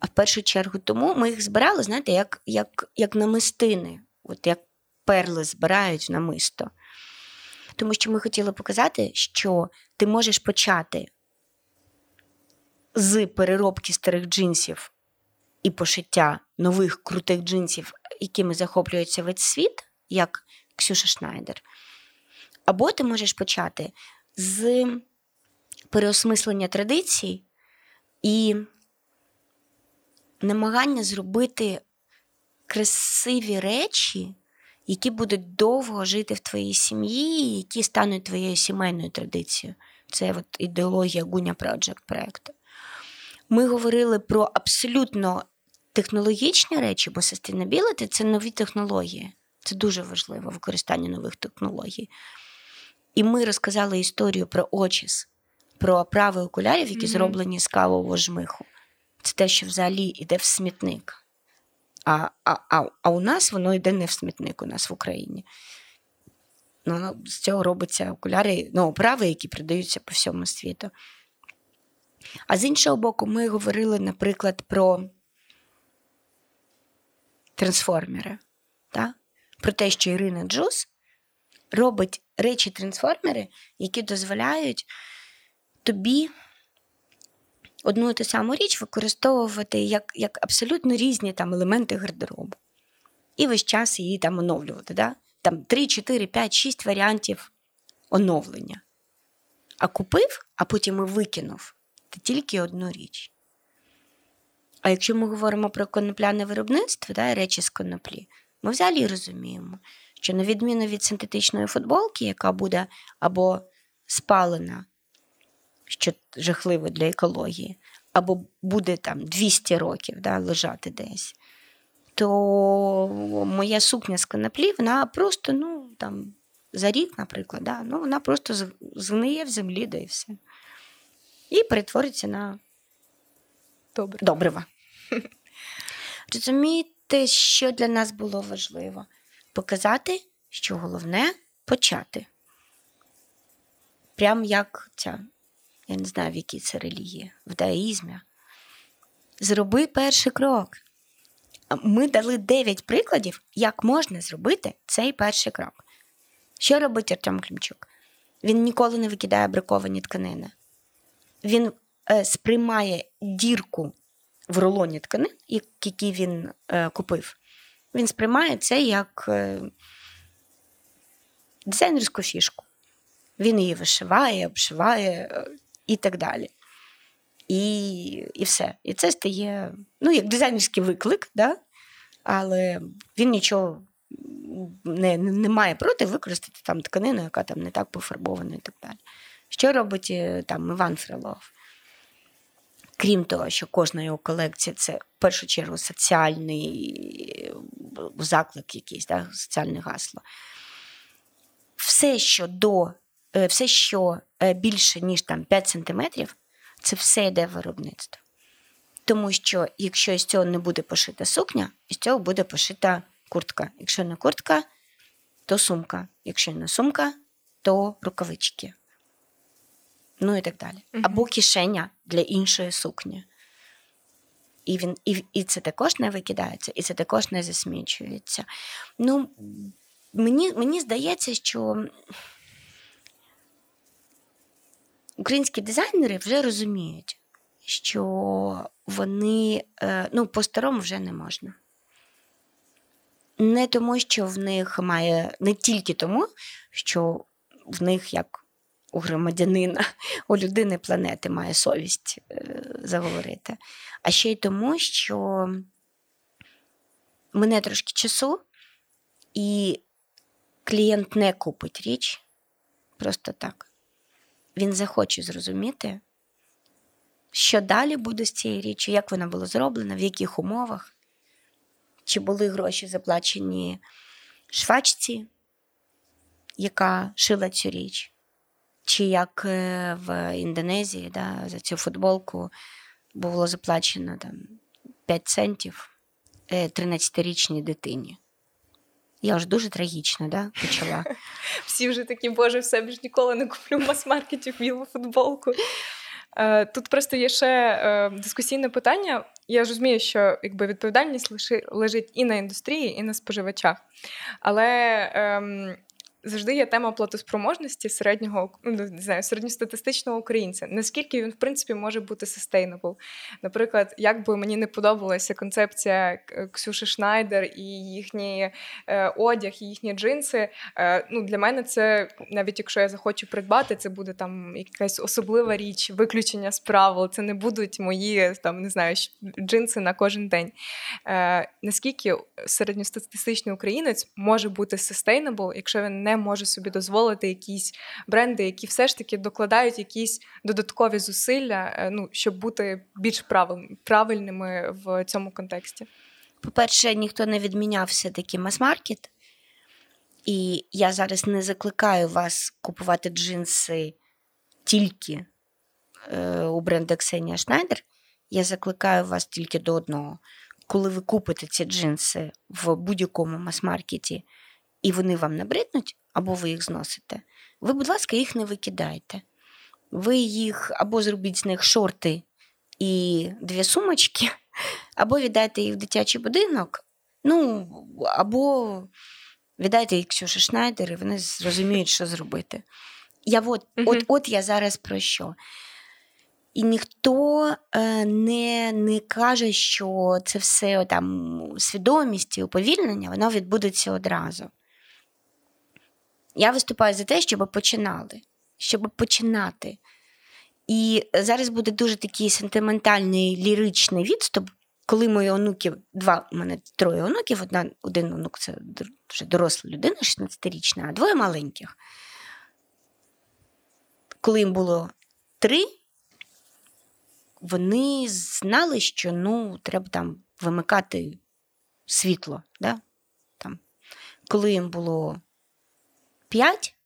А в першу чергу тому ми їх збирали, знаєте, як як, як намистини, от як перли збирають намисто. Тому що ми хотіли показати, що ти можеш почати з переробки старих джинсів і пошиття нових крутих джинсів, якими захоплюється весь світ, як Ксюша Шнайдер. Або ти можеш почати з переосмислення традицій і намагання зробити красиві речі, які будуть довго жити в твоїй сім'ї, які стануть твоєю сімейною традицією. Це от ідеологія Гуня Project проєкту. Ми говорили про абсолютно технологічні речі, бо sustainability – це нові технології. Це дуже важливо використання нових технологій. І ми розказали історію про очіс, про оправи окулярів, які mm-hmm. зроблені з кавового жмиху. Це те, що взагалі йде в смітник. А а, а, а у нас воно йде не в смітник у нас в Україні. Ну, З цього робиться окуляри, ну, оправи, які продаються по всьому світу. А з іншого боку, ми говорили, наприклад, про трансформери. Так? Про те, що Ірина Джус робить речі-трансформери, які дозволяють тобі одну і ту саму річ використовувати як як абсолютно різні там елементи гардеробу. І весь час її там оновлювати. Да? Там 3, 4, 5, 6 варіантів оновлення. А купив, а потім і викинув ти тільки одну річ. А якщо ми говоримо про конопляне виробництво, да, речі з коноплі, ми взагалі розуміємо, що на відміну від синтетичної футболки, яка буде або спалена, що жахливо для екології, або буде там 200 років да, лежати десь, то моя сукня з коноплі, вона просто ну, там, за рік, наприклад, да, ну, вона просто згниє в землі, да і все. І перетвориться на Добре. добрива. Розумієте, що для нас було важливо? Показати, що головне почати. Прям як ця, я не знаю, в якій це релігії, в даїзмі. Зроби перший крок. Ми дали 9 прикладів, як можна зробити цей перший крок. Що робить Артем Клімчук? Він ніколи не викидає браковані тканини. Він е, сприймає дірку в рулоні тканин, які він е, купив. Він сприймає це як е, дизайнерську фішку. Він її вишиває, обшиває е, і так далі. І і все. І це стає ну, як дизайнерський виклик, да? але він нічого не не має проти використати там тканину, яка там не так пофарбована і так далі. Що робить е, там Іван Фрилов? Крім того, що кожна його колекція це в першу чергу соціальний заклик, якийсь, да, соціальне гасло. Все, що до, е, все, що е, більше, ніж там 5 сантиметрів, це все йде в виробництво. Тому що якщо з цього не буде пошита сукня, із цього буде пошита куртка. Якщо не куртка, то сумка. Якщо не сумка, то рукавички ну і так далі. Або кишеня для іншої сукні. І він, і, і це також не викидається, і це також не засмічується. Ну, Мені, мені здається, що українські дизайнери вже розуміють, що вони е, ну, по-старому вже не можна. Не тому, що в них має не тільки тому, що в них як у громадянина, у людини планети має совість е, заговорити. А ще й тому, що мене трошки часу, і клієнт не купить річ просто так. Він захоче зрозуміти, що далі буде з цією річчю, як вона була зроблена, в яких умовах, чи були гроші заплачені швачці, яка шила цю річ чи як е, в Індонезії да, за цю футболку було заплачено там 5 центів 13-річній дитині. Я вже дуже трагічно да, почала. Всі вже такі, боже, все більш ніколи не куплю в мас-маркеті білу футболку. Е, тут просто є ще е, дискусійне питання. Я розумію, що якби відповідальність лежить і на індустрії, і на споживачах. Але ем, завжди є тема платоспроможності середнього ну, не знаю, середньостатистичного українця. Наскільки він, в принципі, може бути sustainable? Наприклад, як би мені не подобалася концепція Ксюши Шнайдер і їхній е, одяг, і їхні джинси. Е, ну, Для мене це, навіть якщо я захочу придбати, це буде там якась особлива річ, виключення з правил. Це не будуть мої там, не знаю, джинси на кожен день. Е, Наскільки середньостатистичний українець може бути sustainable, якщо він не не може собі дозволити якісь бренди, які все ж таки докладають якісь додаткові зусилля, е, ну, щоб бути більш правильними в цьому контексті. По-перше, ніхто не відміняв все-таки мас-маркет, і я зараз не закликаю вас купувати джинси тільки е, у бренду Ксенія Шнайдер. Я закликаю вас тільки до одного. Коли ви купите ці джинси в будь-якому мас-маркеті, і вони вам набриднуть, або ви їх зносите, ви, будь ласка, їх не викидайте. Ви їх або зробіть з них шорти і дві сумочки, або віддайте їх в дитячий будинок, ну, або віддайте їх Ксюші Шнайдер, і вони зрозуміють, що зробити. Я от, uh от, от я зараз про що. І ніхто е, не не каже, що це все там свідомість і уповільнення, воно відбудеться одразу. Я виступаю за те, щоб починали, щоб починати. І зараз буде дуже такий сентиментальний ліричний відступ, коли мої онуки, два у мене троє онуків, одна, один онук це вже доросла людина, 16-річна, а двоє маленьких. Коли їм було три, вони знали, що ну, треба там вимикати світло. Да? Там. Коли їм було п'ять.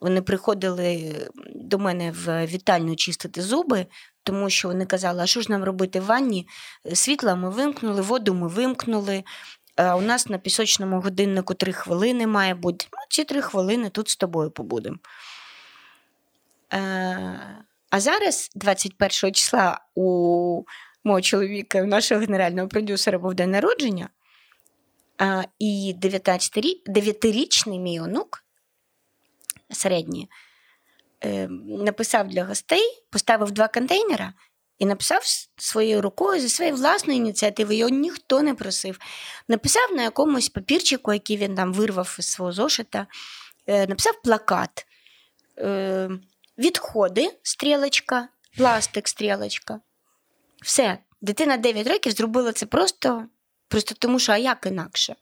Вони приходили до мене в вітальню чистити зуби, тому що вони казали, а що ж нам робити в ванні? Світла ми вимкнули, воду ми вимкнули. А у нас на пісочному годиннику три хвилини має бути. Ну, ці три хвилини тут з тобою побудемо. Е, а зараз, 21 числа, у мого чоловіка, у нашого генерального продюсера, був день народження, і 9-річний мій онук середні, е, написав для гостей, поставив два контейнера і написав своєю рукою зі своєї власної ініціативи, його ніхто не просив. Написав на якомусь папірчику, який він там вирвав із свого зошита, е, написав плакат. Е, відходи, стрілочка, пластик, стрілочка. Все. Дитина 9 років зробила це просто просто тому, що а як інакше.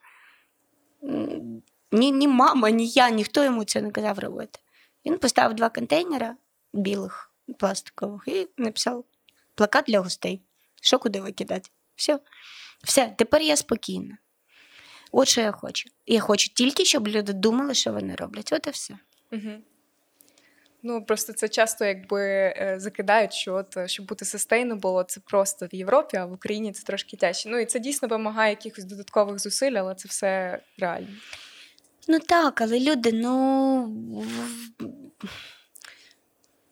Ні ні мама, ні я, ніхто йому це не казав робити. Він поставив два контейнера білих, пластикових, і написав плакат для гостей. Що куди викидати? Все. Все, тепер я спокійна. От що я хочу. Я хочу тільки, щоб люди думали, що вони роблять. От і все. Угу. Ну просто це часто якби е, закидають, що от е, щоб бути sustainable, це просто в Європі, а в Україні це трошки тяжче. Ну і це дійсно вимагає якихось додаткових зусиль, але це все реально. Ну так, але люди, ну.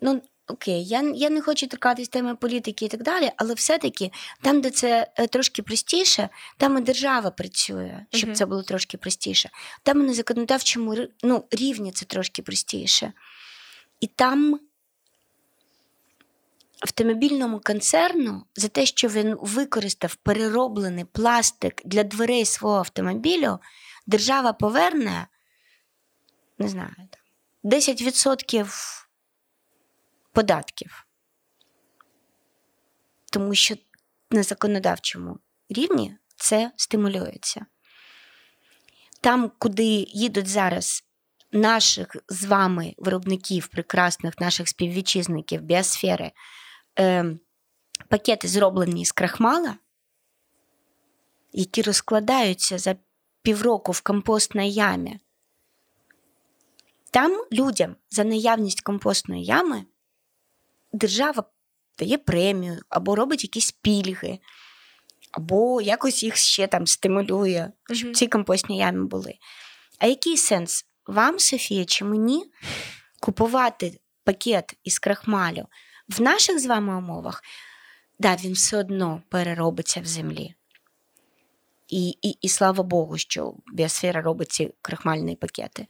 Ну, окей, я я не хочу торкатись теми політики і так далі, але все-таки там, де це е, трошки простіше, там і держава працює, щоб uh-huh. це було трошки простіше. Там і на законодавчому ну, рівні це трошки простіше. І там автомобільному концерну за те, що він використав перероблений пластик для дверей свого автомобілю держава поверне, не знаю, 10% податків. Тому що на законодавчому рівні це стимулюється. Там, куди їдуть зараз наших з вами виробників, прекрасних наших співвітчизників біосфери, е, пакети зроблені з крахмала, які розкладаються за півроку в компостній ямі. Там людям за наявність компостної ями держава дає премію, або робить якісь пільги, або якось їх ще там стимулює, щоб mm-hmm. ці компостні ями були. А який сенс вам, Софія, чи мені купувати пакет із крахмалю в наших з вами умовах? Да, він все одно переробиться в землі. І і, і слава Богу, що біосфера робить ці крахмальні пакети.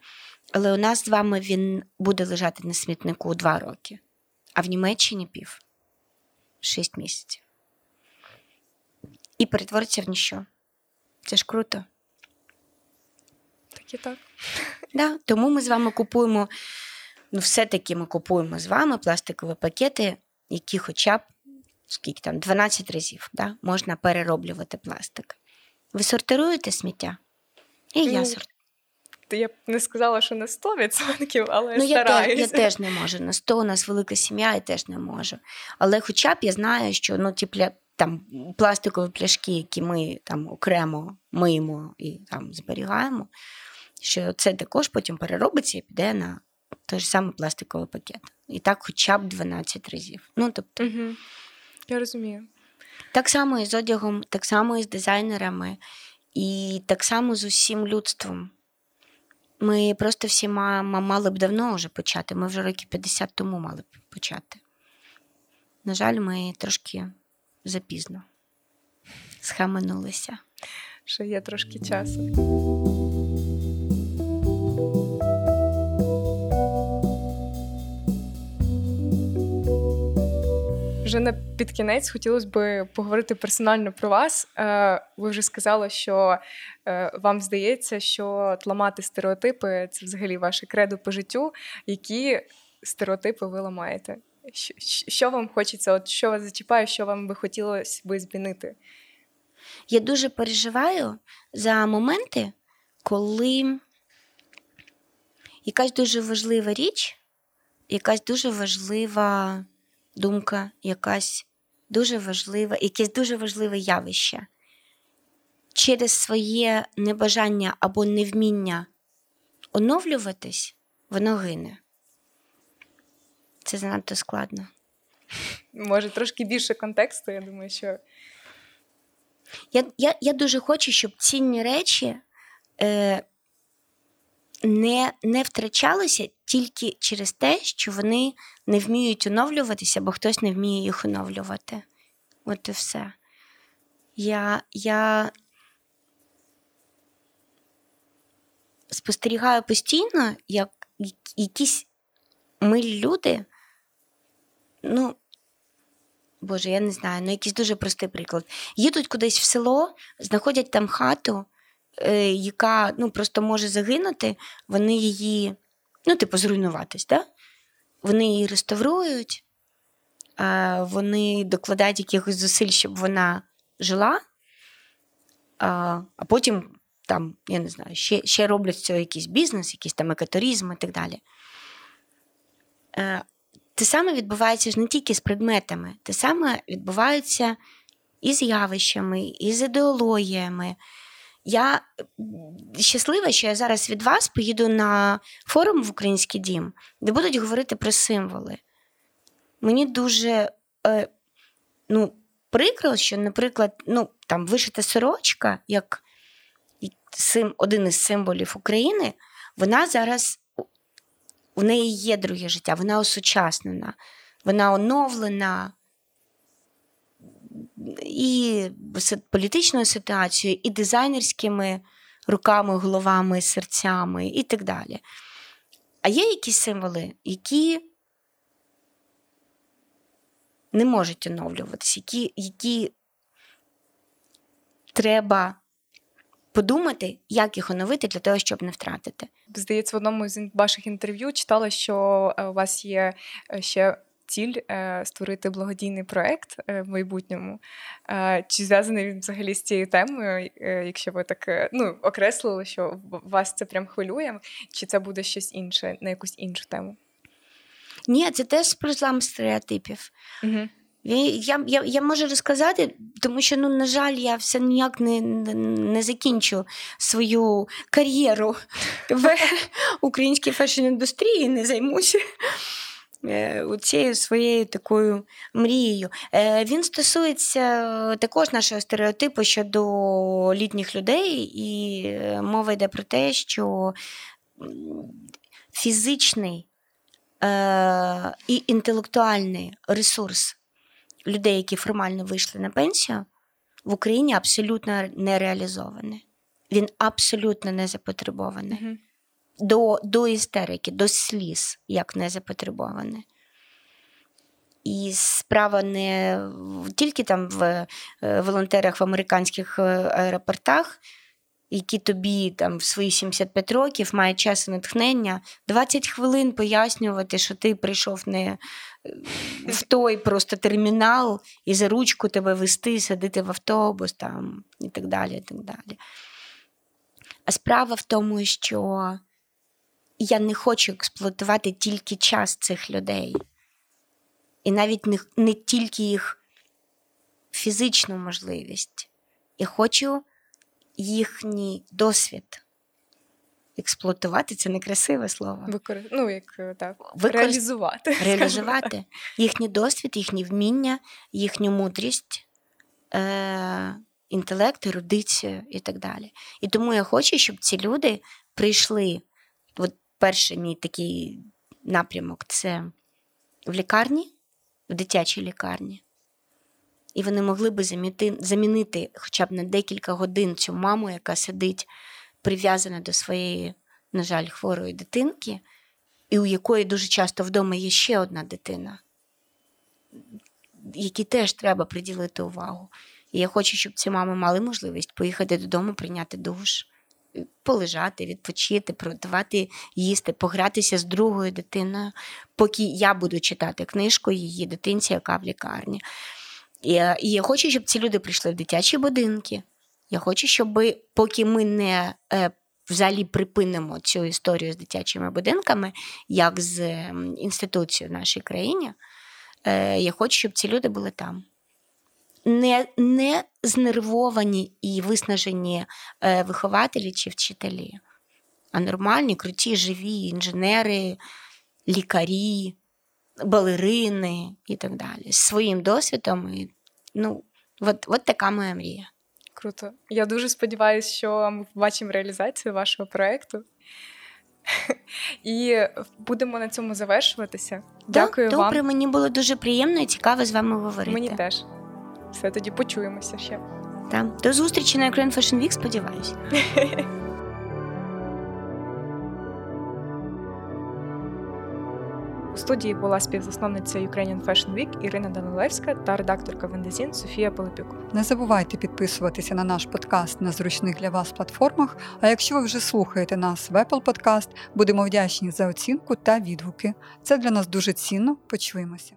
Але у нас з вами він буде лежати на смітнику два роки, а в Німеччині пів шість місяців. І перетвориться в ніщо. Це ж круто. Так і так. Да, Тому ми з вами купуємо, ну, все-таки ми купуємо з вами пластикові пакети, які хоча б скільки там, 12 разів да, можна перероблювати пластик. Ви сортируєте сміття? І ну, я сортирую. Я б не сказала, що на 100%, але ну, стараюся. Я, я теж не можу. На 100 у нас велика сім'я, я теж не можу. Але хоча б я знаю, що ну, ті пля... там, пластикові пляшки, які ми там окремо миємо і там зберігаємо, що це також потім переробиться і піде на той ж самий пластиковий пакет. І так хоча б 12 разів. Ну, тобто... Угу. Я розумію. Так само і з одягом, так само і з дизайнерами, і так само з усім людством. Ми просто всі мали б давно вже почати. Ми вже років 50 тому мали б почати. На жаль, ми трошки запізно схаменулися. Ще є трошки часу. Вже на під кінець хотілося б поговорити персонально про вас. Е, ви вже сказали, що е, вам здається, що ламати стереотипи це взагалі ваше кредо по життю. Які стереотипи ви ламаєте? Що вам хочеться? От що вас зачіпає, що вам би хотілося би змінити? Я дуже переживаю за моменти, коли якась дуже важлива річ, якась дуже важлива думка, якась дуже важлива, якесь дуже важливе явище. Через своє небажання або невміння оновлюватись, воно гине. Це занадто складно. Може, трошки більше контексту, я думаю, що. Я я, я дуже хочу, щоб цінні речі е, не не втрачалися тільки через те, що вони не вміють оновлюватися, бо хтось не вміє їх оновлювати. От і все. Я, Я спостерігаю постійно, як якісь милі люди, ну, Боже, я не знаю, ну якийсь дуже простий приклад. Їдуть кудись в село, знаходять там хату, яка ну, просто може загинути, вони її, ну, типу, зруйнуватись, да? вони її реставрують, е, вони докладають якихось зусиль, щоб вона жила, а потім там, я не знаю, ще ще роблять з цього якийсь бізнес, якийсь там екаторизм і так далі. Е, те саме відбувається ж не тільки з предметами, те саме відбувається і з явищами, і з ідеологіями. Я щаслива, що я зараз від вас поїду на форум в Український дім, де будуть говорити про символи. Мені дуже е, ну, прикро, що, наприклад, ну, там вишита сорочка, як сим, один із символів України, вона зараз у неї є друге життя, вона осучаснена, вона оновлена і політичною ситуацією, і дизайнерськими руками, головами, серцями, і так далі. А є якісь символи, які не можуть оновлюватися, які, які треба подумати, як їх оновити для того, щоб не втратити. Здається, в одному з ваших інтерв'ю читала, що е, у вас є е, ще. Ціль е, створити благодійний проект в майбутньому. Чи зв'язаний він взагалі з цією темою, якщо ви так ну, окреслили, що вас це прям хвилює, чи це буде щось інше на якусь іншу тему? Ні, це теж про злам стереотипів. Угу. Я я, я можу розказати, тому що, ну, на жаль, я все ніяк не не закінчу свою кар'єру в українській фешн-індустрії, не займуся. Е, цією своєю такою мрією. Е, він стосується також нашого стереотипу щодо літніх людей, і мова йде про те, що фізичний і інтелектуальний ресурс людей, які формально вийшли на пенсію, в Україні абсолютно не реалізований. Він абсолютно не запотребований. До до істерики, до сліз, як не запотребований. І справа не тільки там в е, волонтерах в американських е, аеропортах, які тобі там в свої 75 років мають час і натхнення, 20 хвилин пояснювати, що ти прийшов не е, в той просто термінал і за ручку тебе вести, садити в автобус там, і так далі. і так далі. А справа в тому, що я не хочу експлуатувати тільки час цих людей. І навіть не, не тільки їх фізичну можливість. Я хочу їхній досвід. Експлуатувати це некрасиве слово. Викор... Ну, як е, так, Викор... реалізувати. Реалізувати їхній досвід, їхні вміння, їхню мудрість, е- інтелект, ерудицію і так далі. І тому я хочу, щоб ці люди прийшли. От перший мій такий напрямок це в лікарні, в дитячій лікарні і вони могли би заміти, замінити хоча б на декілька годин цю маму, яка сидить прив'язана до своєї, на жаль, хворої дитинки, і у якої дуже часто вдома є ще одна дитина, якій теж треба приділити увагу. І я хочу, щоб ці мами мали можливість поїхати додому, прийняти душ. Полежати, відпочити, приготувати їсти, погратися з другою дитиною, поки я буду читати книжку її дитинці, яка в лікарні. І, і я хочу, щоб ці люди прийшли в дитячі будинки. Я хочу, щоб поки ми не е, взагалі припинимо цю історію з дитячими будинками, як з інституцією в нашій країні, е, я хочу, щоб ці люди були там. Не не знервовані і виснажені е, вихователі чи вчителі, а нормальні, круті, живі інженери, лікарі, балерини і так далі. З своїм досвідом. І, ну, от, от така моя мрія. Круто. Я дуже сподіваюся, що ми побачимо реалізацію вашого проєкту. І будемо на цьому завершуватися. Дякую Добре, вам. Добре, мені було дуже приємно і цікаво з вами говорити. Мені теж. Все, тоді почуємося ще. Так. До зустрічі на Ukraine Fashion Week, сподіваюся. У студії була співзасновниця Ukrainian Fashion Week Ірина Данилевська та редакторка Вендезін Софія Пилипюк. Не забувайте підписуватися на наш подкаст на зручних для вас платформах. А якщо ви вже слухаєте нас в Apple Podcast, будемо вдячні за оцінку та відгуки. Це для нас дуже цінно. Почуємося.